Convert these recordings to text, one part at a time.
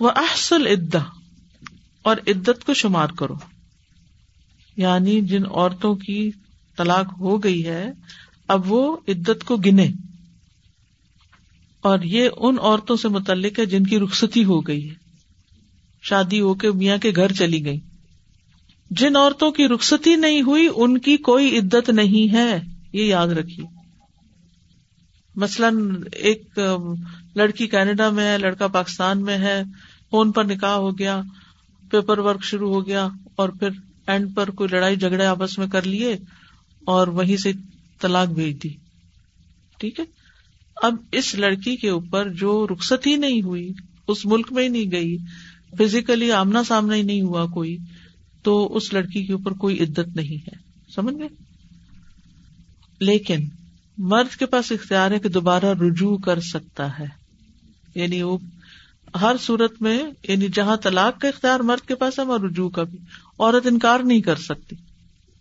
وہ احسل ادا اور عدت کو شمار کرو۔ یعنی جن عورتوں کی طلاق ہو گئی ہے، اب وہ عدت کو گنے۔ اور یہ ان عورتوں سے متعلق ہے جن کی رخصتی ہو گئی ہے۔ شادی ہو کے میاں کے گھر چلی گئی۔ جن عورتوں کی رخصتی نہیں ہوئی، ان کی کوئی عدت نہیں ہے۔ یہ یاد رکھیے۔ مثلاً ایک لڑکی کینیڈا میں ہے، لڑکا پاکستان میں ہے، فون پر نکاح ہو گیا، پیپر ورک شروع ہو گیا، اور پھر اینڈ پر کوئی لڑائی جھگڑے آپس میں کر لیے اور وہیں سے طلاق بھیج دی۔ ٹھیک ہے؟ اب اس لڑکی کے اوپر جو رخصت ہی نہیں ہوئی، اس ملک میں ہی نہیں گئی، فزیکلی آمنا سامنا ہی نہیں ہوا کوئی، تو اس لڑکی کے اوپر کوئی عدت نہیں ہے۔ سمجھ گئے؟ لیکن مرد کے پاس اختیار ہے کہ دوبارہ رجوع کر سکتا ہے۔ یعنی وہ ہر صورت میں یعنی جہاں طلاق کا اختیار مرد کے پاس ہے، وہاں رجوع کا بھی۔ عورت انکار نہیں کر سکتی۔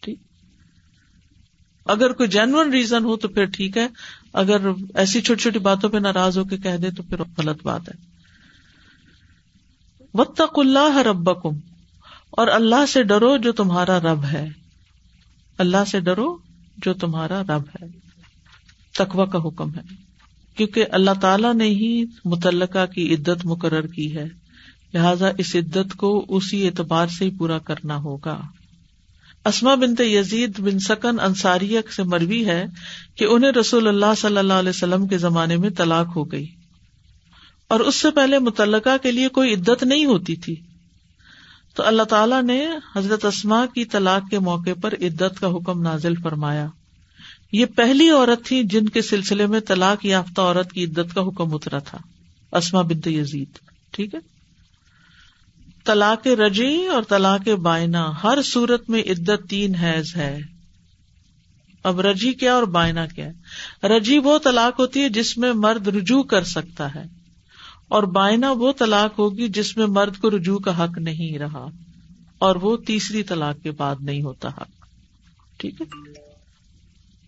ٹھیک۔ اگر کوئی جینون ریزن ہو تو پھر ٹھیک ہے۔ اگر ایسی چھوٹی چھوٹی باتوں پہ ناراض ہو کے کہہ دے تو پھر غلط بات ہے۔ وطق اللہ ربکم اور اللہ سے ڈرو جو تمہارا رب ہے۔ اللہ سے ڈرو جو تمہارا رب ہے۔ تقوا کا حکم ہے۔ کیونکہ اللہ تعالیٰ نے ہی متعلقہ کی عدت مقرر کی ہے۔ لہذا اس عدت کو اسی اعتبار سے ہی پورا کرنا ہوگا۔ اسما بنتے یزید بن سکن انصاریہ سے مروی ہے کہ انہیں رسول اللہ صلی اللہ علیہ وسلم کے زمانے میں طلاق ہو گئی۔ اور اس سے پہلے متعلقہ کے لیے کوئی عدت نہیں ہوتی تھی۔ تو اللہ تعالیٰ نے حضرت اسما کی طلاق کے موقع پر عدت کا حکم نازل فرمایا۔ یہ پہلی عورت تھی جن کے سلسلے میں طلاق یافتہ عورت کی عدت کا حکم اترا تھا اسما بنت یزید، ٹھیک ہے؟ طلاق رجی اور طلاق بائنا ہر صورت میں عدت تین حیض ہے۔ اب رجی کیا اور بائنا کیا؟ رجی وہ طلاق ہوتی ہے جس میں مرد رجوع کر سکتا ہے، اور بائنا وہ طلاق ہوگی جس میں مرد کو رجوع کا حق نہیں رہا، اور وہ تیسری طلاق کے بعد نہیں ہوتا حق۔ ٹھیک ہے؟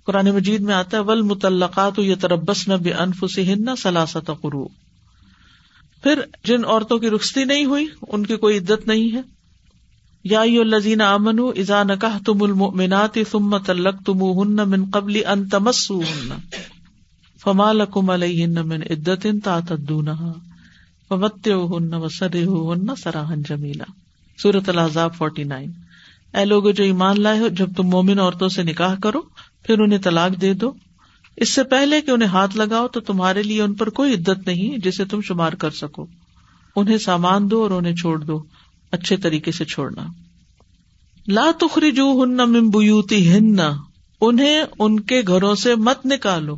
قرآن مجید میں آتا ہے ول متعلقات یہ تربس نہ بے انف سے ہن سلاست قرو پھر جن عورتوں کی رخصتی نہیں ہوئی، ان کی کوئی عدت نہیں ہے۔ یا لذین امن ازا نکاح تم المنات ثم تلق تم ہن من قبل ان تمسو ہن فما لکم علیہ من عدت تا تدونہا فمت ہن و سر ہن سراہن جمیلا سورت العذاب فورٹی نائن۔ اے لوگ جو ایمان لائے ہو، جب تم مومن عورتوں سے نکاح کرو پھر انہیں طلاق دے دو۔ اس سے پہلے کہ انہیں ہاتھ لگاؤ تو تمہارے لیے ان پر کوئی عدت نہیں جسے تم شمار کر سکو۔ انہیں سامان دو اور انہیں چھوڑ دو۔ اچھے طریقے سے چھوڑنا۔ لا تخری جو ہن ممبوتی ہن انہیں ان کے گھروں سے مت نکالو۔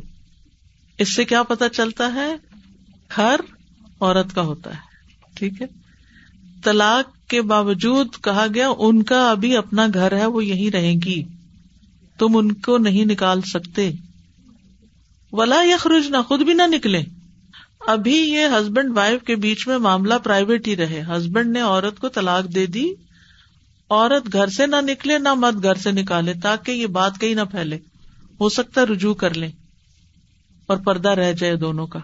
اس سے کیا پتا چلتا ہے؟ گھر عورت کا ہوتا ہے۔ ٹھیک ہے۔ طلاق کے باوجود کہا گیا، ان کا ابھی اپنا گھر ہے، وہ یہی رہے گی۔ تم ان کو نہیں نکال سکتے۔ ولا یخرج نہ خود بھی نہ نکلے ابھی یہ ہسبینڈ وائف کے بیچ میں معاملہ پرائیویٹ ہی رہے۔ ہسبینڈ نے عورت کو طلاق دے دی۔ عورت گھر سے نہ نکلے، نہ مت گھر سے نکالے، تاکہ یہ بات کہیں نہ پھیلے۔ ہو سکتا رجوع کر لیں۔ اور پردہ رہ جائے دونوں کا۔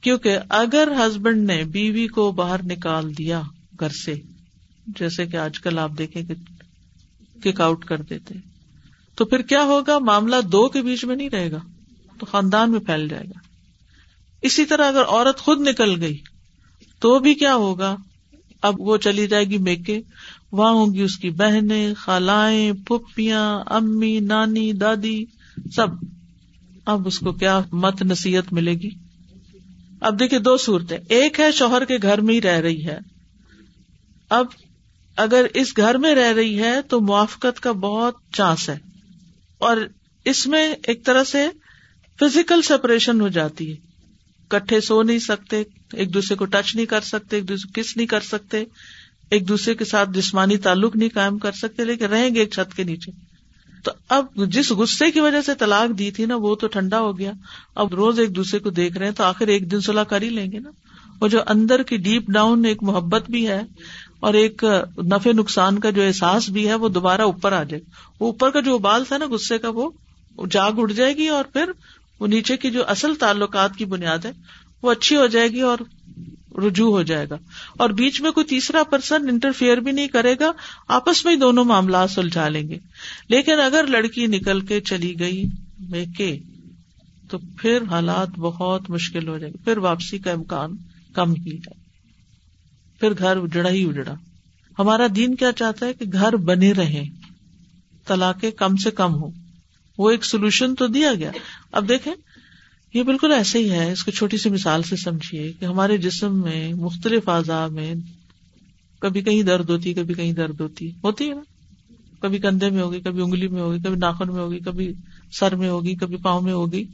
کیونکہ اگر ہسبینڈ نے بیوی کو باہر نکال دیا گھر سے، جیسے کہ آج کل آپ دیکھیں کہ کک آؤٹ کر دیتے۔ تو پھر کیا ہوگا؟ معاملہ دو کے بیچ میں نہیں رہے گا، تو خاندان میں پھیل جائے گا۔ اسی طرح اگر عورت خود نکل گئی، تو بھی کیا ہوگا؟ اب وہ چلی جائے گی میکے، وہاں ہوں گی اس کی بہنیں، خالائیں پھپیاں امی، نانی، دادی، سب۔ اب اس کو کیا مت نصیحت ملے گی؟ اب دیکھیے دو صورتیں۔ ایک ہے شوہر کے گھر میں ہی رہ رہی ہے۔ اب اگر اس گھر میں رہ رہی ہے تو موافقت کا بہت چانس ہے۔ اور اس میں ایک طرح سے فزیکل سپریشن ہو جاتی ہے۔ کٹھے سو نہیں سکتے، ایک دوسرے کو ٹچ نہیں کر سکتے، ایک دوسرے کو کس نہیں کر سکتے، ایک دوسرے کے ساتھ جسمانی تعلق نہیں قائم کر سکتے، لیکن رہیں گے ایک چھت کے نیچے۔ تو اب جس غصے کی وجہ سے طلاق دی تھی نا، وہ تو ٹھنڈا ہو گیا۔ اب روز ایک دوسرے کو دیکھ رہے ہیں تو آخر ایک دن صلاح کر ہی لیں گے نا۔ وہ جو اندر کی ڈیپ ڈاؤن ایک محبت بھی ہے اور ایک نفے نقصان کا جو احساس بھی ہے وہ دوبارہ اوپر آ جائے وہ اوپر کا جو ابال تھا نا غصے کا وہ جاگ اٹھ جائے گی اور پھر وہ نیچے کی جو اصل تعلقات کی بنیاد ہے وہ اچھی ہو جائے گی اور رجوع ہو جائے گا اور بیچ میں کوئی تیسرا پرسن انٹرفیئر بھی نہیں کرے گا، آپس میں ہی دونوں معاملات سلجھا لیں گے۔ لیکن اگر لڑکی نکل کے چلی گئی کے، تو پھر حالات بہت مشکل ہو جائیں گے۔ پھر واپسی کا امکان کم ہی ہے۔ پھر گھر اجڑا ہی اجڑا۔ ہمارا دین کیا چاہتا ہے کہ گھر بنے رہے طلاق کم سے کم ہو وہ ایک سولوشن تو دیا گیا۔ اب دیکھیں، یہ بالکل ایسے ہی ہے۔ اس کو چھوٹی سی مثال سے سمجھیے کہ ہمارے جسم میں مختلف اعضاء میں کبھی کہیں درد ہوتی، کبھی کہیں درد ہوتی۔ ہوتی ہے نا؟ کبھی کندھے میں ہوگی، کبھی انگلی میں ہوگی، کبھی ناخن میں ہوگی، کبھی سر میں ہوگی، کبھی پاؤں میں ہوگی۔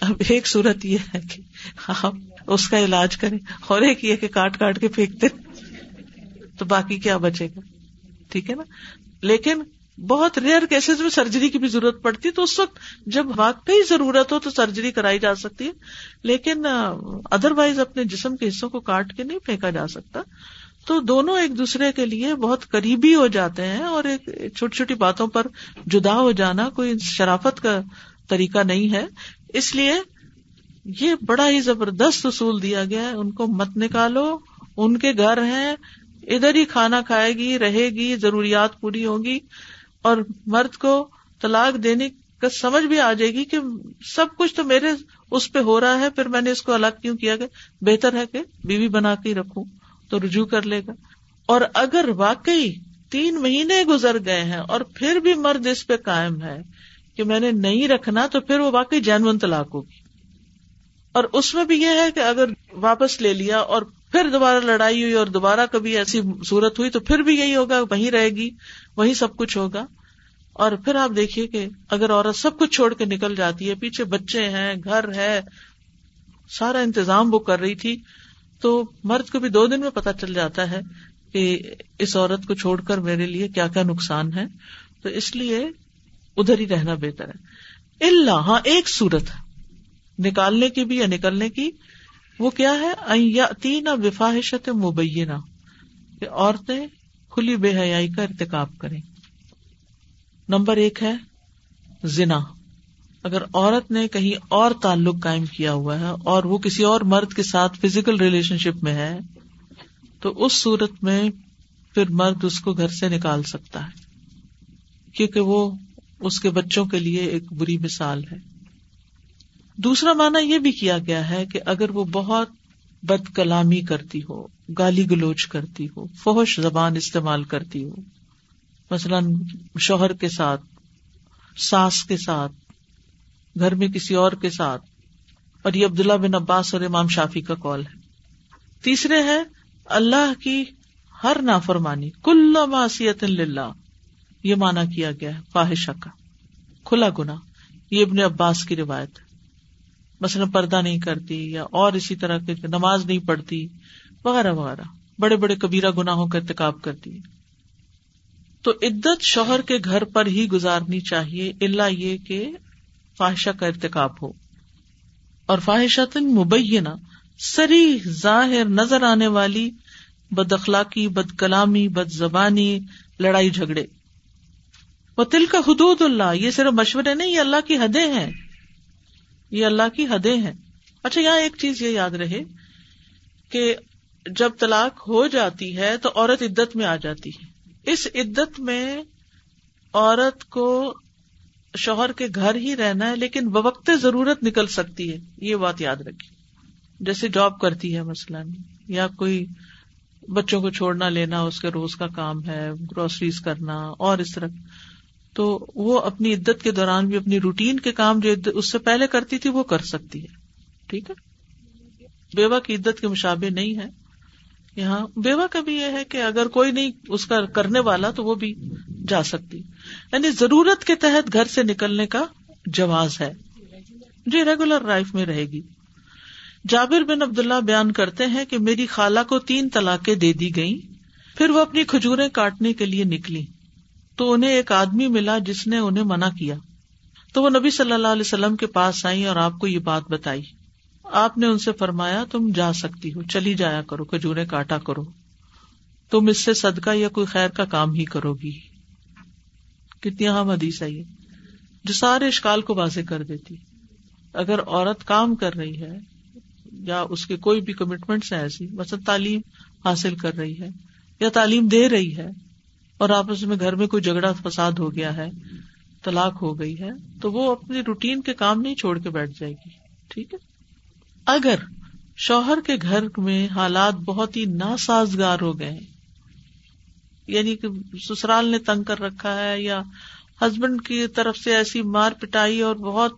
اب ایک صورت یہ ہے کہ آپ اس کا علاج کریں اور ایک یہ کہ کاٹ کاٹ کے پھینکتے تو باقی کیا بچے گا؟ ٹھیک ہے نا؟ لیکن بہت ریئر کیسز میں سرجری کی بھی ضرورت پڑتی ہے تو اس وقت جب واقعی ضرورت ہو تو سرجری کرائی جا سکتی ہے، لیکن ادر وائز اپنے جسم کے حصوں کو کاٹ کے نہیں پھینکا جا سکتا۔ تو دونوں ایک دوسرے کے لیے بہت قریبی ہو جاتے ہیں اور ایک چھوٹی چھوٹی باتوں پر جدا ہو جانا کوئی شرافت کا طریقہ نہیں ہے۔ اس لیے یہ بڑا ہی زبردست اصول دیا گیا ہے۔ ان کو مت نکالو۔ ان کے گھر ہیں۔ ادھر ہی کھانا کھائے گی، رہے گی، ضروریات پوری ہوگی۔ اور مرد کو طلاق دینے کا سمجھ بھی آ جائے گی کہ سب کچھ تو میرے اس پہ ہو رہا ہے، پھر میں نے اس کو الگ کیوں کیا کہ بہتر ہے کہ بیوی بنا کے رکھوں، تو رجوع کر لے گا۔ اور اگر واقعی تین مہینے گزر گئے ہیں اور پھر بھی مرد اس پہ قائم ہے کہ میں نے نہیں رکھنا تو پھر وہ واقعی جینون طلاق ہوگی۔ اور اس میں بھی یہ ہے کہ اگر واپس لے لیا اور پھر دوبارہ لڑائی ہوئی اور دوبارہ کبھی ایسی صورت ہوئی تو پھر بھی یہی ہوگا، وہیں رہے گی وہی سب کچھ ہوگا۔ اور پھر آپ دیکھیے کہ اگر عورت سب کچھ چھوڑ کے نکل جاتی ہے، پیچھے بچے ہیں، گھر ہے، سارا انتظام وہ کر رہی تھی، تو مرد کو بھی دو دن میں پتا چل جاتا ہے کہ اس عورت کو چھوڑ کر میرے لیے کیا کیا نقصان ہے۔ تو اس لیے ادھر ہی رہنا بہتر ہے۔ اللہ ہاں ایک صورت نکالنے کی بھی یا نکلنے کی، وہ کیا ہے؟ تین وفاحشت مبینہ۔ کہ عورتیں کھلی بے حیائی کا ارتکاب کریں۔ نمبر ایک ہے زنا۔ اگر عورت نے کہیں اور تعلق قائم کیا ہوا ہے اور وہ کسی اور مرد کے ساتھ فزیکل ریلیشن شپ میں ہے، تو اس صورت میں پھر مرد اس کو گھر سے نکال سکتا ہے۔ کیونکہ وہ اس کے بچوں کے لیے ایک بری مثال ہے۔ دوسرا مانا یہ بھی کیا گیا ہے کہ اگر وہ بہت بد کلامی کرتی ہو، گالی گلوچ کرتی ہو فوش زبان استعمال کرتی ہو، مثلاً شوہر کے ساتھ، ساس کے ساتھ، گھر میں کسی اور کے ساتھ، اور یہ عبداللہ بن عباس اور امام شافی کا کال ہے۔ تیسرے ہے اللہ کی ہر نافرمانی، کل معصیت للہ یہ مانا کیا گیا ہے، فاحشہ کا۔ کھلا گنا یہ ابن عباس کی روایت مثلاً پردہ نہیں کرتی یا اور اسی طرح کی نماز نہیں پڑھتی، وغیرہ وغیرہ۔ بڑے بڑے کبیرہ گناہوں کا ارتکاب کرتی ہے۔ تو عدت شوہر کے گھر پر ہی گزارنی چاہیے اللہ یہ کہ فاحشہ کا ارتکاب ہو۔ اور فاحشہ مبینہ، سری ظاہر نظر آنے والی، بد اخلاقی، بد کلامی، بد زبانی، لڑائی جھگڑے۔ وہ تل کا حدود اللہ، یہ صرف مشورے نہیں، یہ اللہ کی حدیں ہیں۔ یہ اللہ کی حدیں ہیں۔ اچھا یہاں ایک چیز یہ یاد رہے کہ جب طلاق ہو جاتی ہے تو عورت عدت میں آ جاتی ہے۔ اس عدت میں عورت کو شوہر کے گھر ہی رہنا ہے، لیکن بوقت ضرورت نکل سکتی ہے۔ یہ بات یاد رکھی جیسے جاب کرتی ہے مثلاً، یا کوئی بچوں کو چھوڑنا لینا، اس کے روز کا کام ہے گروسریز کرنا، اور اس طرح۔ تو وہ اپنی عدت کے دوران بھی اپنی روٹین کے کام جو اس سے پہلے کرتی تھی وہ کر سکتی ہے۔ ٹھیک ہے؟ بیوہ کی عدت کے مشابے نہیں ہے۔ یہاں بیوہ کا بھی یہ ہے کہ اگر کوئی نہیں اس کا کرنے والا تو وہ بھی جا سکتی۔ یعنی ضرورت کے تحت گھر سے نکلنے کا جواز ہے۔ جو ریگولر لائف میں رہے گی۔ جابر بن عبد اللہ بیان کرتے ہیں کہ میری خالہ کو تین طلاقیں دے دی گئی پھر وہ اپنی کھجورے کاٹنے کے لیے نکلی۔ تو انہیں ایک آدمی ملا جس نے انہیں منع کیا۔ تو وہ نبی صلی اللہ علیہ وسلم کے پاس آئی اور آپ کو یہ بات بتائی۔ آپ نے ان سے فرمایا، تم جا سکتی ہو، چلی جایا کرو، کھجورے کاٹا کرو۔ تم اس سے صدقہ یا کوئی خیر کا کام ہی کرو گی۔ کتنی اہم حدیث ہے یہ، جو سارے اشکال کو واضح کر دیتی۔ اگر عورت کام کر رہی ہے یا اس کے کوئی بھی کمٹمنٹس ہیں ایسی، مثلاً تعلیم حاصل کر رہی ہے یا تعلیم دے رہی ہے اور آپس میں گھر میں کوئی جھگڑا، فساد ہو گیا ہے، طلاق ہو گئی ہے، تو وہ اپنی روٹین کے کام نہیں چھوڑ کے بیٹھ جائے گی۔ ٹھیک ہے؟ اگر شوہر کے گھر میں حالات بہت ہی ناسازگار ہو گئے یعنی کہ سسرال نے تنگ کر رکھا ہے یا ہسبینڈ کی طرف سے ایسی مار پٹائی اور بہت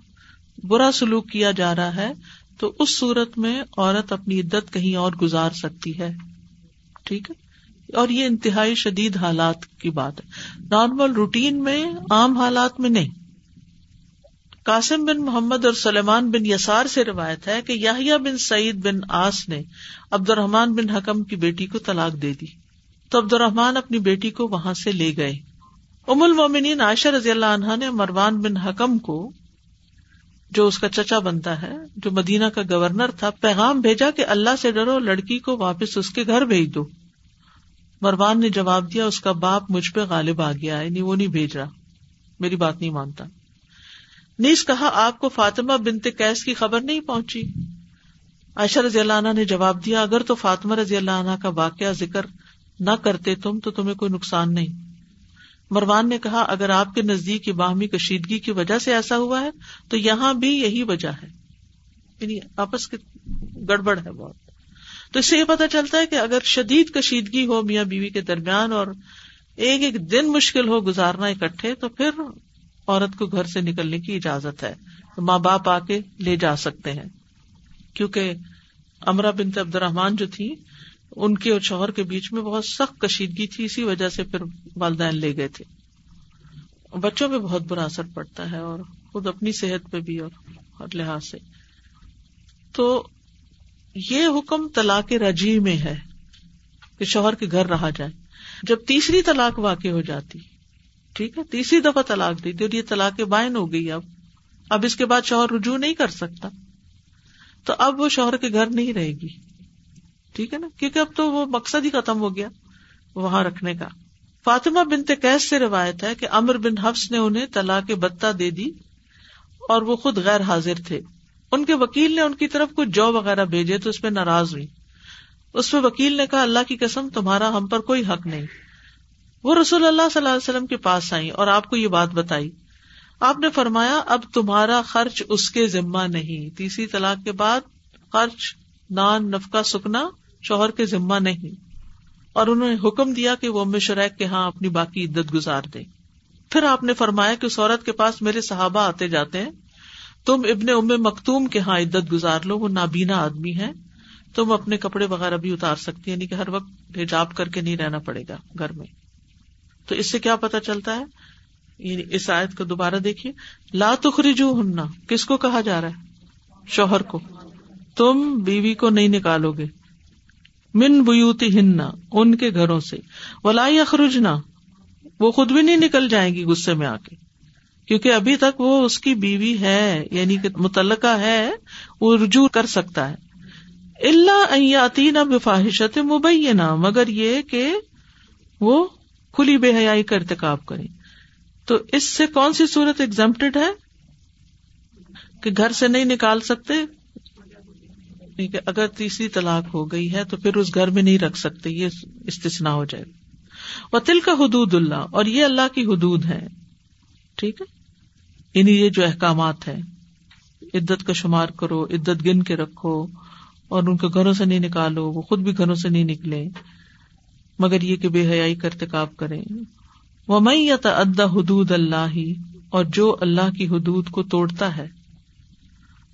برا سلوک کیا جا رہا ہے، تو اس صورت میں عورت اپنی عدت کہیں اور گزار سکتی ہے۔ ٹھیک ہے؟ اور یہ انتہائی شدید حالات کی بات ہے۔ نارمل روٹین میں عام حالات میں نہیں۔ قاسم بن محمد اور سلیمان بن یسار سے روایت ہے کہ یاہیا بن سعید بن آس نے عبد الرحمان بن حکم کی بیٹی کو طلاق دے دی۔ تو عبد الرحمان اپنی بیٹی کو وہاں سے لے گئے۔ ام المومنین عائشہ رضی اللہ عنہا نے مروان بن حکم کو، جو اس کا چچا بنتا ہے، جو مدینہ کا گورنر تھا، پیغام بھیجا کہ اللہ سے ڈرو، لڑکی کو واپس اس کے گھر بھیج دو۔ مروان نے جواب دیا، اس کا باپ مجھ پہ غالب آ گیا یعنی وہ نہیں بھیج رہا۔ میری بات نہیں مانتا۔ نیز کہا، آپ کو فاطمہ بنتے کیس کی خبر نہیں پہنچی۔ عائشہ رضی اللہ عنہ نے جواب دیا، اگر تو فاطمہ رضی اللہ عنہ کا واقعہ ذکر نہ کرتے تم، تو تمہیں کوئی نقصان نہیں۔ مروان نے کہا، اگر آپ کے نزدیک باہمی کشیدگی کی وجہ سے ایسا ہوا ہے، تو یہاں بھی یہی وجہ ہے۔ یعنی آپس کی گڑبڑ ہے بہت۔ تو اس سے یہ پتا چلتا ہے کہ اگر شدید کشیدگی ہو میاں بیوی کے درمیان اور ایک ایک دن مشکل ہو گزارنا اکٹھے، تو پھر عورت کو گھر سے نکلنے کی اجازت ہے۔ تو ماں باپ آ کے لے جا سکتے ہیں۔ کیونکہ امرا بن عبد الرحمان جو تھی، ان کے اور شوہر کے بیچ میں بہت سخت کشیدگی تھی، اسی وجہ سے پھر والدین لے گئے تھے۔ بچوں پہ بہت برا اثر پڑتا ہے اور خود اپنی صحت پہ بھی اور ہر لحاظ سے۔ تو یہ حکم طلاق رجی میں ہے کہ شوہر کے گھر رہا جائے۔ جب تیسری طلاق واقع ہو جاتی، ٹھیک ہے، تیسری دفعہ طلاق دی اور یہ طلاق بائن ہو گئی اب۔ اب اس کے بعد شوہر رجوع نہیں کر سکتا۔ تو اب وہ شوہر کے گھر نہیں رہے گی۔ ٹھیک ہے نا؟ کیونکہ اب تو وہ مقصد ہی ختم ہو گیا وہاں رکھنے کا۔ فاطمہ بن تیس سے روایت ہے کہ امر بن حفظ نے انہیں طلاق بتہ دے دی اور وہ خود غیر حاضر تھے۔ ان کے وکیل نے ان کی طرف کچھ جو وغیرہ بھیجے تو اس پہ ناراض ہوئی۔ اس پہ وکیل نے کہا، اللہ کی قسم، تمہارا ہم پر کوئی حق نہیں۔ وہ رسول اللہ صلی اللہ علیہ وسلم کے پاس آئی اور آپ کو یہ بات بتائی۔ آپ نے فرمایا، اب تمہارا خرچ اس کے ذمہ نہیں۔ تیسری طلاق کے بعد خرچ، نان، نفقہ، سکنا، شوہر کے ذمہ نہیں۔ اور انہوں نے حکم دیا کہ وہ ام شریک کے ہاں اپنی باقی عدت گزار دے پھر آپ نے فرمایا کہ اس عورت کے پاس میرے صحابہ آتے جاتے ہیں۔ تم ابن ام مختوم کے ہاں عدت گزار لو، وہ نابینا آدمی ہے۔ تم اپنے کپڑے وغیرہ بھی اتار سکتی یعنی کہ ہر وقت حجاب کر کے نہیں رہنا پڑے گا گھر میں۔ تو اس سے کیا پتا چلتا ہے؟ یعنی اس آیت کو دوبارہ دیکھیے۔ لا تخرجو ہننا کس کو کہا جا رہا ہے؟ شوہر کو۔ تم بیوی کو نہیں نکالو گے۔ من بوتی ہننا ان کے گھروں سے۔ ولا اخرجنا وہ خود بھی نہیں نکل جائیں گی غصے میں آ کے۔ کیونکہ ابھی تک وہ اس کی بیوی ہے یعنی کہ متعلقہ ہے، وہ رجوع کر سکتا ہے۔ اللہ نہ بفاحشت مبینہ، مگر یہ کہ وہ کھلی بے حیائی کا ارتقاب کرے تو اس سے کون سی صورت ایگزمپٹیڈ ہے؟ کہ گھر سے نہیں نکال سکتے؟ اگر تیسری طلاق ہو گئی ہے تو پھر اس گھر میں نہیں رکھ سکتے، یہ استثنا ہو جائے وہ تل کا حدود اللہ، اور یہ اللہ کی حدود ہے ٹھیک ہے؟ یعنی یہ جو احکامات ہیں، عدت کا شمار کرو، عدت گن کے رکھو، اور ان کے گھروں سے نہیں نکالو، وہ خود بھی گھروں سے نہیں نکلے مگر یہ کہ بے حیائی کا ارتکاب کرے وہ میں یا حدود اللہ ہی اور جو اللہ کی حدود کو توڑتا ہے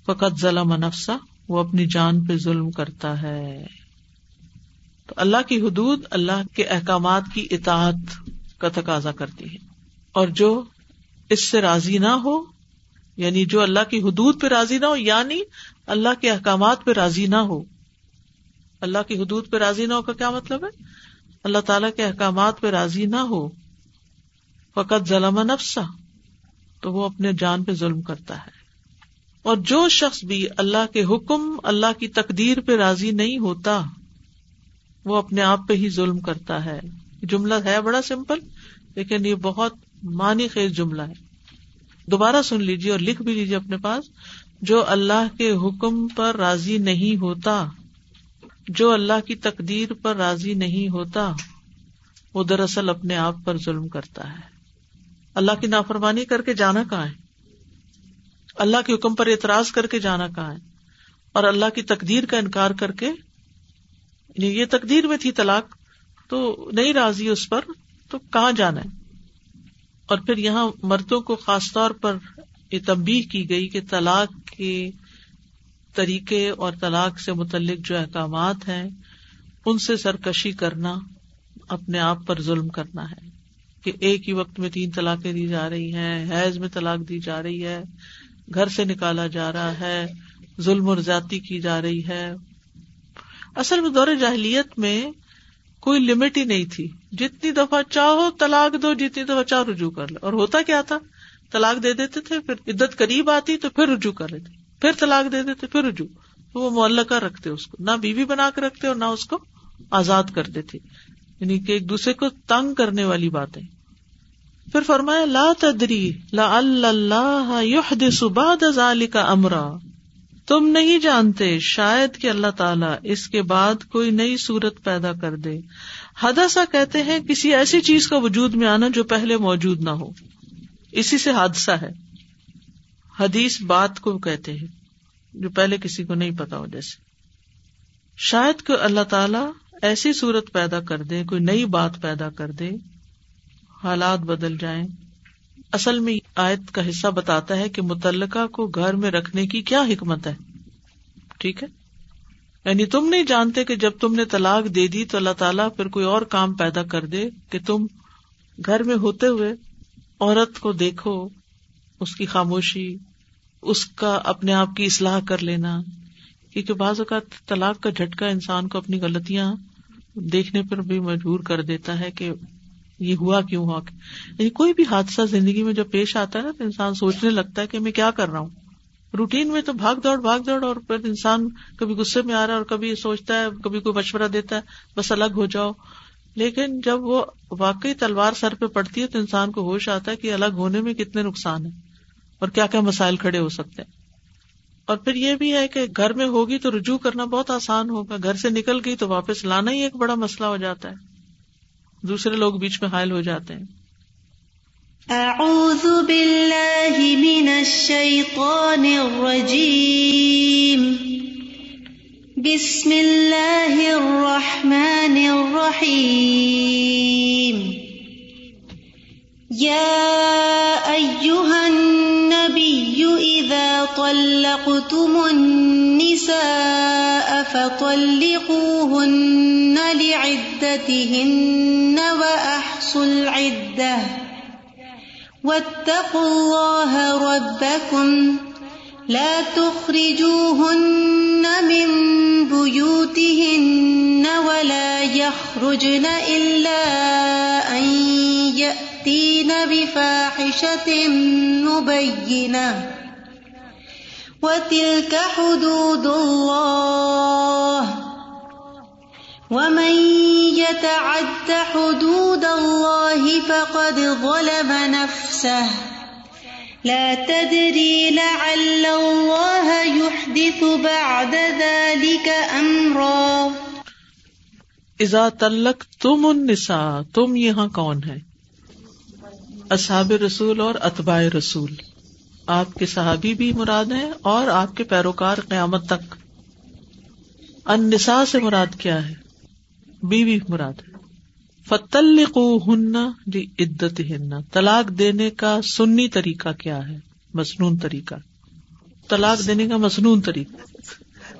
فقط ضلع منفسا وہ اپنی جان پہ ظلم کرتا ہے۔ تو اللہ کی حدود اللہ کے احکامات کی اطاعت کا تقاضا کرتی ہے۔ اور جو اس سے راضی نہ ہو یعنی جو اللہ کی حدود پہ راضی نہ ہو یعنی اللہ کے احکامات پہ راضی نہ ہو۔ اللہ کی حدود پہ راضی نہ ہو کا کیا مطلب ہے؟ اللہ تعالی کے احکامات پہ راضی نہ ہو۔ فقط ظلم نفسا تو وہ اپنے جان پہ ظلم کرتا ہے۔ اور جو شخص بھی اللہ کے حکم، اللہ کی تقدیر پہ راضی نہیں ہوتا، وہ اپنے آپ پہ ہی ظلم کرتا ہے۔ جملہ ہے بڑا سمپل، لیکن یہ بہت مانی خیز جملہ ہے۔ دوبارہ سن لیجیے اور لکھ بھی لیجیے اپنے پاس۔ جو اللہ کے حکم پر راضی نہیں ہوتا، جو اللہ کی تقدیر پر راضی نہیں ہوتا، وہ دراصل اپنے آپ پر ظلم کرتا ہے۔ اللہ کی نافرمانی کر کے جانا کہاں ہے؟ اللہ کے حکم پر اعتراض کر کے جانا کہاں ہے؟ اور اللہ کی تقدیر کا انکار کر کے یعنی یہ تقدیر میں تھی طلاق، تو نہیں راضی اس پر، تو کہاں جانا ہے؟ اور پھر یہاں مردوں کو خاص طور پر یہ تبدیح کی گئی کہ طلاق کے طریقے اور طلاق سے متعلق جو احکامات ہیں، ان سے سرکشی کرنا، اپنے آپ پر ظلم کرنا ہے کہ ایک ہی وقت میں تین طلاقیں دی جا رہی ہیں، حیض میں طلاق دی جا رہی ہے، گھر سے نکالا جا رہا ہے، ظلم اور زیادتی کی جا رہی ہے۔ اصل میں دور جاہلیت میں کوئی لمٹ ہی نہیں تھی۔ جتنی دفعہ چاہو طلاق دو، جتنی دفعہ چاہو رجوع کر لو۔ اور ہوتا کیا تھا؟ طلاق دے دیتے تھے، پھر عدت قریب آتی تو پھر رجوع کر لیتے۔ پھر طلاق دے دیتے، پھر رجوع۔ تو وہ معلقہ رکھتے اس کو۔ نہ بیوی بنا کے رکھتے اور نہ اس کو آزاد کرتے تھے یعنی کہ ایک دوسرے کو تنگ کرنے والی باتیں۔ پھر فرمایا، لا تدری لا اللہ بعد ذلك امرا۔ تم نہیں جانتے شاید کہ اللہ تعالیٰ اس کے بعد کوئی نئی صورت پیدا کر دے۔ حدثہ کہتے ہیں کسی ایسی چیز کا وجود میں آنا جو پہلے موجود نہ ہو۔ اسی سے حادثہ ہے۔ حدیث بات کو کہتے ہیں جو پہلے کسی کو نہیں پتا ہو جیسے۔ شاید کہ اللہ تعالیٰ ایسی صورت پیدا کر دے، کوئی نئی بات پیدا کر دے، حالات بدل جائیں۔ اصل میں آیت کا حصہ بتاتا ہے کہ متعلقہ کو گھر میں رکھنے کی کیا حکمت ہے۔ ٹھیک ہے؟ یعنی تم نہیں جانتے کہ جب تم نے طلاق دے دی تو اللہ تعالیٰ پھر کوئی اور کام پیدا کر دے کہ تم گھر میں ہوتے ہوئے عورت کو دیکھو، اس کی خاموشی، اس کا اپنے آپ کی اصلاح کر لینا۔ کیونکہ بعض اوقات طلاق کا جھٹکا انسان کو اپنی غلطیاں دیکھنے پر بھی مجبور کر دیتا ہے کہ یہ ہوا کیوں ہوا؟ یعنی کوئی بھی حادثہ زندگی میں جب پیش آتا ہے نا تو انسان سوچنے لگتا ہے کہ میں کیا کر رہا ہوں۔ روٹین میں تو بھاگ دوڑ بھاگ دوڑ اور پھر انسان کبھی غصے میں آ رہا ہے اور کبھی سوچتا ہے، کبھی کوئی مشورہ دیتا ہے، بس الگ ہو جاؤ۔ لیکن جب وہ واقعی تلوار سر پہ پڑتی ہے تو انسان کو ہوش آتا ہے کہ الگ ہونے میں کتنے نقصان ہے اور کیا کیا مسائل کھڑے ہو سکتے ہیں۔ اور پھر یہ بھی ہے کہ گھر میں ہوگی تو رجوع کرنا بہت آسان ہوگا۔ گھر سے نکل گئی تو واپس لانا ہی ایک بڑا مسئلہ ہو جاتا ہے۔ دوسرے لوگ بیچ میں حائل ہو جاتے ہیں۔ اعوذ باللہ من الشیطان الرجیم۔ بسم اللہ الرحمن الرحیم۔ یا ایوہا النبی اذا طلقتم النساء فطلقوهن لعدتهن وأحصوا العدة. واتقوا الله ربكم. لا تخرجوهن من بيوتهن ولا يخرجن إلا أن يأتين بفاحشة مبينة. وتلك حدود الله ومن يتعد حدود الله فقد ظلم نفسه لا تدري لعل الله يحدث بعد ذلك امرا اذا تلق تم النساء، تم یہاں کون ہے اصحاب رسول اور اتباع رسول آپ کے صحابی بھی مراد ہیں اور آپ کے پیروکار قیامت تک۔ انسا سے مراد کیا ہے؟ بیوی مراد ہے۔ فتل ہن جی عدت ہن طلاق دینے کا سنی طریقہ کیا ہے؟ مصنون طریقہ۔ طلاق دینے کا مصنون طریقہ۔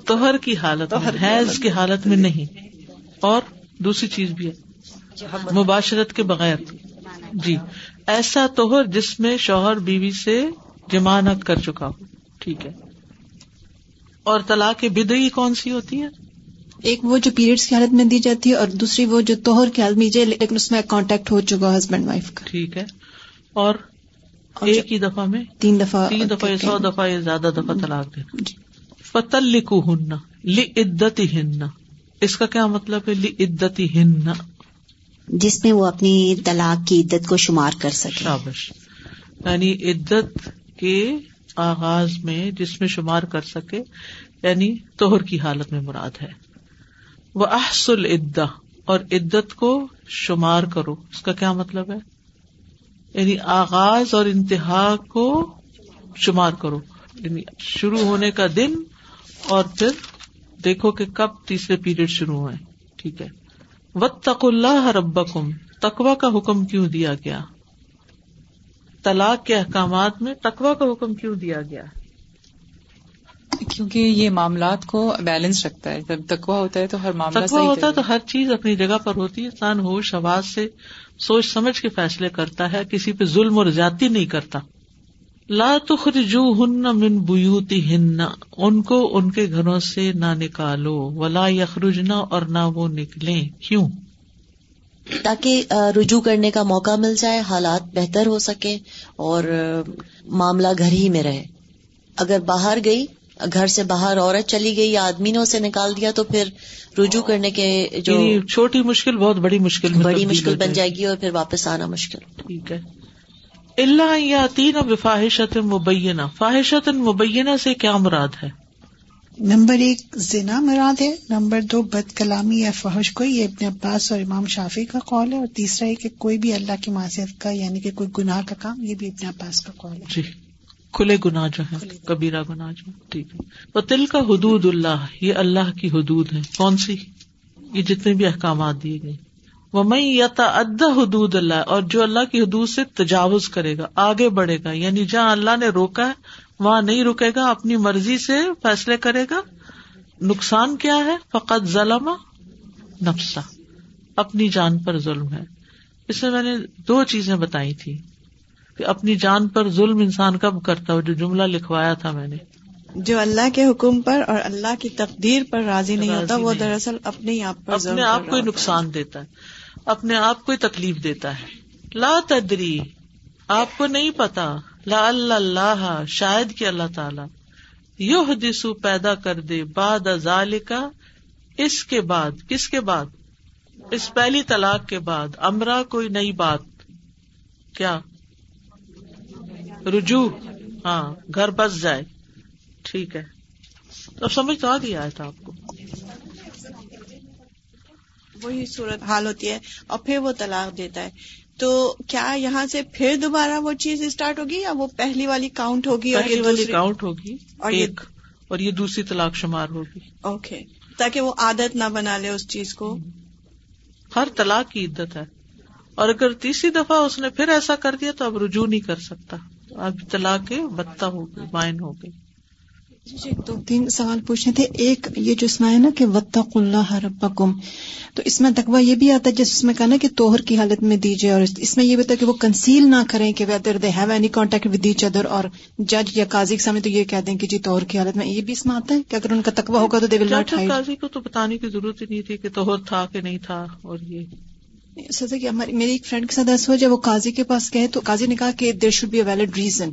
توہر کی حالت حیض کی حالت میں نہیں۔ اور دوسری چیز بھی ہے۔ مباشرت کے بغیر۔ جی۔ ایسا توہر جس میں شوہر بیوی سے جمانت کر چکا ہو ٹھیک ہے۔ اور طلاق بدئی کون سی ہوتی ہے ایک وہ جو پیریڈس کی حالت میں دی جاتی ہے اور دوسری وہ جو توہر کی حالت میں جائے لیکن اس میں کانٹیکٹ ہو چکا ہسبینڈ وائف کا۔ ٹھیک ہے۔ اور ایک ہی دفعہ میں؟ تین دفعہ تین دفعہ سو دفعہ یا زیادہ دفعہ طلاق دے۔ جی۔ فتل لکھو ہن لی عدت ہن اس کا کیا مطلب ہے؟ لی عدت ہن جس میں وہ اپنی طلاق کی عدت کو شمار کر سکے۔ شابش۔ یعنی عدت کے آغاز میں جس میں شمار کر سکے یعنی توہر کی حالت میں مراد ہے۔ وہ احسل عدا اور عدت کو شمار کرو۔ اس کا کیا مطلب ہے؟ یعنی آغاز اور انتہا کو شمار کرو۔ یعنی شروع ہونے کا دن اور پھر دیکھو کہ کب تیسرے پیریڈ شروع ہوئے۔ ٹھیک ہے۔ و تق اللہ ربکم تقوا کا حکم کیوں دیا گیا؟ طلاق کے احکامات میں تقوا کا حکم کیوں دیا گیا؟ کیونکہ یہ معاملات کو بیلنس رکھتا ہے۔ جب تکوا ہوتا ہے تو ہر معاملہ تقوا ہوتا ہے تو ہر چیز اپنی جگہ پر ہوتی ہے۔ انسان ہوش آواز سے سوچ سمجھ کے فیصلے کرتا ہے کسی پہ ظلم اور زیادتی نہیں کرتا۔ لا تخرجو ہن من بیوتی ہن ان کو ان کے گھروں سے نہ نکالو۔ ولا یخرجنا اور نہ وہ نکلیں۔ کیوں؟ تاکہ رجوع کرنے کا موقع مل جائے حالات بہتر ہو سکے اور معاملہ گھر ہی میں رہے۔ اگر باہر گئی گھر سے باہر عورت چلی گئی یا آدمی نے اسے نکال دیا تو پھر رجوع کرنے کے جو یعنی چھوٹی مشکل بہت بڑی مشکل بڑی مشکل بن جائے گی اور پھر واپس آنا مشکل۔ ٹھیک ہے۔ اللہ یا تین بفاحشت مبینہ فاحشت مبینہ سے کیا مراد ہے؟ نمبر ایک زنا مراد ہے نمبر دو بد کلامی یا فحش کو یہ ابن عباس اور امام شافی کا قول ہے اور تیسرا ہے کہ کوئی بھی اللہ کی معصیت کا یعنی کہ کوئی گناہ کا کام یہ بھی ابن عباس کا قول ہے۔ جی کھلے گناہ جو ہے کبیرہ گناہ جو ٹھیک ہے۔ وہ تل کا حدود اللہ یہ اللہ کی حدود ہے کون سی؟ یہ جتنے بھی احکامات دیے گئے۔ وہ میں ادا حدود اللہ اور جو اللہ کی حدود سے تجاوز کرے گا آگے بڑھے گا یعنی جہاں اللہ نے روکا ہے وہاں نہیں رکے گا اپنی مرضی سے فیصلے کرے گا۔ نقصان کیا ہے؟ فقط ظلم نفسا اپنی جان پر ظلم ہے۔ اس میں میں نے دو چیزیں بتائی تھی۔ کہ اپنی جان پر ظلم انسان کب کرتا ہو جو جملہ لکھوایا تھا میں نے۔ جو اللہ کے حکم پر اور اللہ کی تقدیر پر راضی نہیں ہوتا راضی وہ نہیں۔ دراصل اپنے آپ پر اپنے آپ کو ہوتا نقصان دیتا ہے۔ اپنے آپ کو تکلیف دیتا ہے۔ لا تدری۔ آپ کو نہیں پتا۔ لا اللہ، شاید کہ اللہ تعالی یو حدیث پیدا کر دے باد ازال کا اس کے بعد، کس کے بعد؟ اس پہلی طلاق کے بعد۔ امرا کوئی نئی بات۔ کیا؟ رجوع۔ ہاں گھر بس جائے۔ ٹھیک ہے۔ اب سمجھ تو آ گیا تھا آپ کو۔ وہی صورت حال ہوتی ہے اور پھر وہ طلاق دیتا ہے۔ تو کیا یہاں سے پھر دوبارہ وہ چیز اسٹارٹ ہوگی یا وہ پہلی والی کاؤنٹ ہوگی اور پہلی یہ والی کاؤنٹ ہوگی اور ایک اور یہ دوسری طلاق شمار ہوگی۔ اوکے تاکہ وہ عادت نہ بنا لے اس چیز کو۔ ہر طلاق کی عدت ہے۔ اور اگر تیسری دفعہ اس نے پھر ایسا کر دیا تو اب رجوع نہیں کر سکتا۔ اب طلاق کے بدتا ہو گئی مائن ہو گئی۔ جی دو تین سوال پوچھنے تھے۔ ایک یہ جو اس میں ہے نا کہ وطق اللہ ربکم تو اس میں تقوی یہ بھی آتا ہے جس میں کہا نا کہ توہر کی حالت میں دیجیے اور اس میں یہ بھی ہوتا ہے کہ وہ کنسیل نہ کریں کہ whether they have any contact with each other اور جج یا قاضی کے سامنے تو یہ کہہ دیں کہ جی توہر کی حالت میں یہ بھی اس میں آتا ہے کہ اگر ان کا تقوی ہوگا تو دے ول ناٹ قاضی کو تو بتانے کی ضرورت ہی نہیں تھی کہ توہر تھا کہ نہیں تھا اور یہ۔ سزا کہ ہماری میری ایک فرینڈ کے ساتھ ایسا ہوا جب وہ قاضی کے پاس گئے تو قاضی نے کہا کہ there should be a valid reason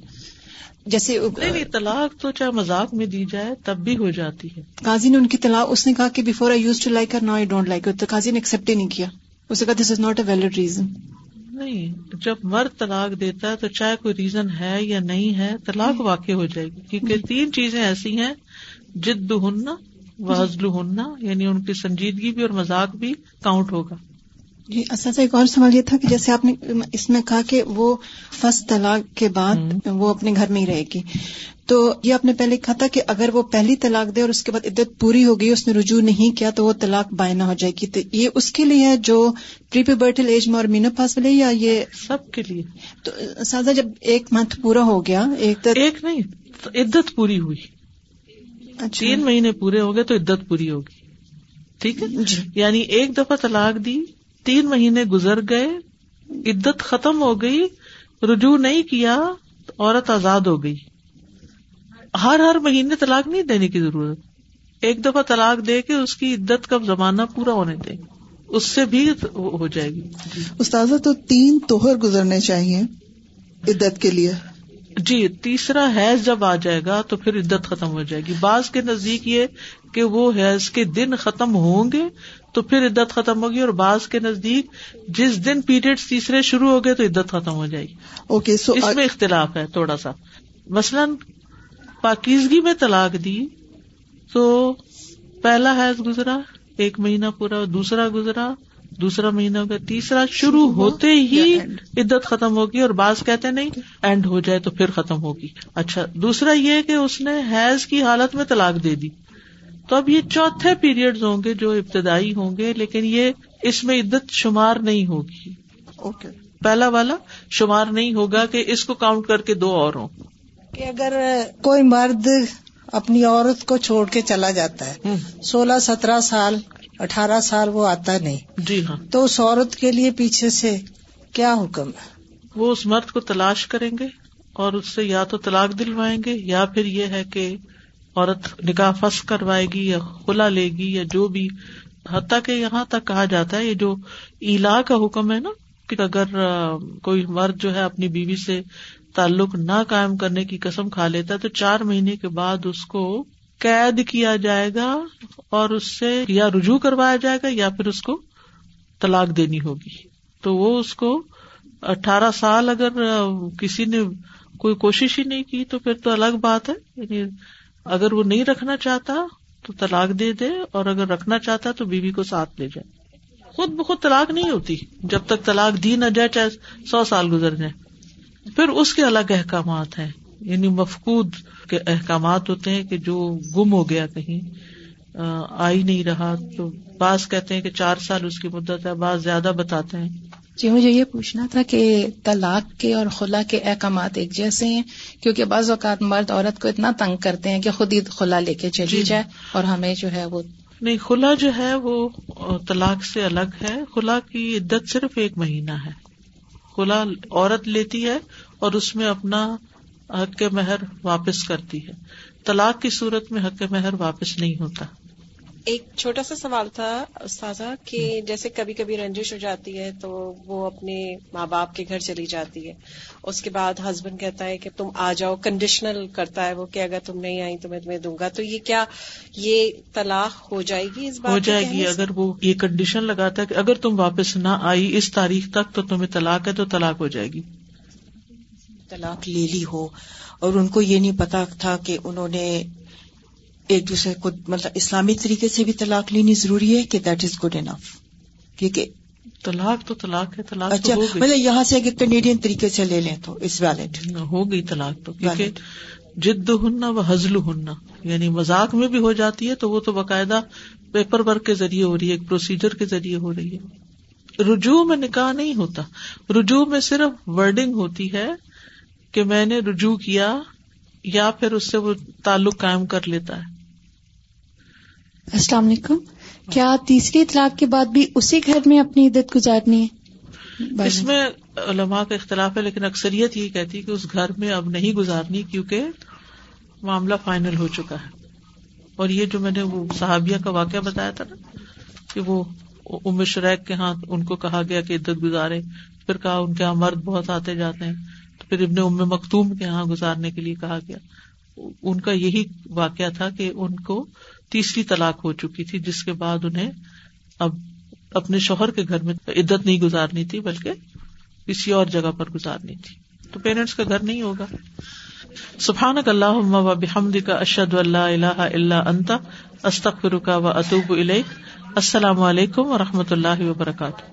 جیسے نہیں طلاق تو چاہے مذاق میں دی جائے تب بھی ہو جاتی ہے۔ قاضی نے ان کی طلاق اس نے کہا کہ before I use to like no I don't like تو قاضی نے ایکسپٹ ہی نہیں کیا۔ اسے کہا this is not a valid reason نہیں جب مرد طلاق دیتا ہے تو چاہے کوئی ریزن ہے یا نہیں ہے طلاق واقع ہو جائے گی۔ کیونکہ تین چیزیں ایسی ہیں جد ہننا وزل ہننا یعنی ان کی سنجیدگی بھی اور مذاق بھی کاؤنٹ ہوگا۔ جی اساتذہ ایک اور سوال یہ تھا کہ جیسے آپ نے اس میں کہا کہ وہ فسٹ طلاق کے بعد وہ اپنے گھر میں ہی رہے گی۔ تو یہ آپ نے پہلے کہا تھا کہ اگر وہ پہلی طلاق دے اور اس کے بعد عدت پوری ہو گئی اس نے رجوع نہیں کیا تو وہ طلاق بائنا ہو جائے گی۔ تو یہ اس کے لیے ہے جو پری پیبرٹل ایج میں اور مینو پاس والے یا یہ سب کے لیے۔ تو اساتذہ جب ایک منتھ پورا ہو گیا ایک ایک نہیں عدت پوری ہوئی۔ اچھا۔ تین مہینے پورے ہو گئے تو عدت پوری ہوگی۔ ٹھیک ہے؟ جی۔ یعنی ایک دفعہ طلاق دی تین مہینے گزر گئے عدت ختم ہو گئی رجوع نہیں کیا تو عورت آزاد ہو گئی۔ ہر ہر مہینے طلاق نہیں دینے کی ضرورت۔ ایک دفعہ طلاق دے کے اس کی عدت کا زمانہ پورا ہونے دیں۔ اس سے بھی ہو جائے گی۔ استاذہ تو تین توہر گزرنے چاہیے عدت کے لیے۔ جی تیسرا حیض جب آ جائے گا تو پھر عدت ختم ہو جائے گی۔ بعض کے نزدیک یہ کہ وہ حیض کے دن ختم ہوں گے تو پھر عدت ختم ہوگی اور بعض کے نزدیک جس دن پیریڈ تیسرے شروع ہو گئے تو عدت ختم ہو جائے گی۔ اوکے سو اس میں اختلاف ہے تھوڑا سا۔ مثلاً پاکیزگی میں طلاق دی تو پہلا حیض گزرا ایک مہینہ پورا دوسرا گزرا دوسرا مہینہ ہو گیا تیسرا شروع ہوتے ہی عدت ختم ہوگی اور بعض کہتے نہیں اینڈ ہو جائے تو پھر ختم ہوگی۔ اچھا دوسرا یہ کہ اس نے حیض کی حالت میں طلاق دے دی۔ تو اب یہ چوتھے پیریڈ ہوں گے جو ابتدائی ہوں گے لیکن یہ اس میں عدت شمار نہیں ہوگی۔ اوکے۔ پہلا والا شمار نہیں ہوگا کہ اس کو کاؤنٹ کر کے دو اور ہوں۔ کہ اگر کوئی مرد اپنی عورت کو چھوڑ کے چلا جاتا ہے سولہ سترہ سال اٹھارہ سال وہ آتا نہیں۔ جی ہاں۔ تو اس عورت کے لیے پیچھے سے کیا حکم ہے؟ وہ اس مرد کو تلاش کریں گے اور اس سے یا تو طلاق دلوائیں گے یا پھر یہ ہے کہ عورت نکاح فس کروائے گی یا کھلا لے گی یا جو بھی، حتیٰ کہ یہاں تک کہا جاتا ہے، یہ جو ایلا کا حکم ہے نا، کہ اگر کوئی مرد جو ہے اپنی بیوی سے تعلق نہ قائم کرنے کی قسم کھا لیتا ہے، تو چار مہینے کے بعد اس کو قید کیا جائے گا اور اس سے یا رجوع کروایا جائے گا یا پھر اس کو طلاق دینی ہوگی۔ تو وہ اس کو اٹھارہ سال اگر کسی نے کوئی کوشش ہی نہیں کی، تو پھر تو الگ بات ہے۔ یعنی اگر وہ نہیں رکھنا چاہتا تو طلاق دے دے، اور اگر رکھنا چاہتا تو بیوی کو ساتھ لے جائے۔ خود بخود طلاق نہیں ہوتی، جب تک طلاق دی نہ جائے، چاہے سو سال گزر جائے۔ پھر اس کے الگ احکامات ہیں یعنی مفقود کے احکامات ہوتے ہیں کہ جو گم ہو گیا کہیں، آ ہی نہیں رہا تو بعض کہتے ہیں کہ چار سال اس کی مدت ہے، بعض زیادہ بتاتے ہیں۔ جی مجھے یہ پوچھنا تھا کہ طلاق کے اور خلا کے احکامات ایک جیسے ہیں کیونکہ بعض اوقات مرد عورت کو اتنا تنگ کرتے ہیں کہ خود ہی خلا لے کے چلی جی۔ جائے اور ہمیں جو ہے وہ نہیں خلا جو ہے وہ طلاق سے الگ ہے۔ خلا کی عدت صرف ایک مہینہ ہے۔ خلا عورت لیتی ہے اور اس میں اپنا حق مہر واپس کرتی ہے۔ طلاق کی صورت میں حق مہر واپس نہیں ہوتا۔ ایک چھوٹا سا سوال تھا استاذہ کہ جیسے کبھی کبھی رنجش ہو جاتی ہے تو وہ اپنے ماں باپ کے گھر چلی جاتی ہے۔ اس کے بعد ہسبینڈ کہتا ہے کہ تم آ جاؤ کنڈیشنل کرتا ہے وہ کہ اگر تم نہیں آئی تو میں تمہیں دوں گا۔ تو یہ کیا یہ طلاق ہو جائے گی اس بات ہو جائے گی اگر وہ یہ کنڈیشن لگاتا ہے کہ اگر تم واپس نہ آئی اس تاریخ تک تو تمہیں طلاق ہے تو طلاق ہو جائے گی۔ طلاق لے لی ہو اور ان کو یہ نہیں پتا تھا کہ انہوں نے ایک دوسرے کو مطلب اسلامی طریقے سے بھی طلاق لینی ضروری ہے کہ دیٹ از گڈ انف کیونکہ طلاق تو طلاق ہے طلاق اچھا مطلب یہاں سے اگر کینیڈین طریقے سے لے لیں تو اس ویلڈ ہو گئی طلاق تو کیونکہ جد ہننا و حزل ہننا یعنی مذاق میں بھی ہو جاتی ہے تو وہ تو باقاعدہ پیپر ورک کے ذریعے ہو رہی ہے ایک پروسیجر کے ذریعے ہو رہی ہے۔ رجوع میں نکاح نہیں ہوتا۔ رجوع میں صرف ورڈنگ ہوتی ہے کہ میں نے رجوع کیا یا پھر اس سے وہ تعلق قائم کر لیتا ہے۔ السلام علیکم۔ کیا تیسری اطلاق کے بعد بھی اسی گھر میں اپنی عدت گزارنی ہے اس میں علماء کا اختلاف ہے، لیکن اکثریت یہ کہتی کہ اس گھر میں اب نہیں گزارنی کیونکہ معاملہ فائنل ہو چکا ہے۔ اور یہ جو میں نے وہ صحابیہ کا واقعہ بتایا تھا نا کہ وہ ام شریک کے ہاں ان کو کہا گیا کہ عدت گزارے، پھر کہا ان کے یہاں مرد بہت آتے جاتے ہیں، تو پھر ابن ام مختوم کے یہاں گزارنے کے لیے کہا گیا۔ ان کا یہی واقعہ تھا کہ ان کو تیسری طلاق ہو چکی تھی، جس کے بعد انہیں اب اپنے شوہر کے گھر میں عدت نہیں گزارنی تھی، بلکہ کسی اور جگہ پر گزارنی تھی۔ تو پیرنٹس کا گھر نہیں ہوگا۔ سفان اللہ و بحمد کا اشد اللہ اللہ اللہ انتا استخر کا و اطوب السلام علیکم و رحمۃ اللہ وبرکاتہ۔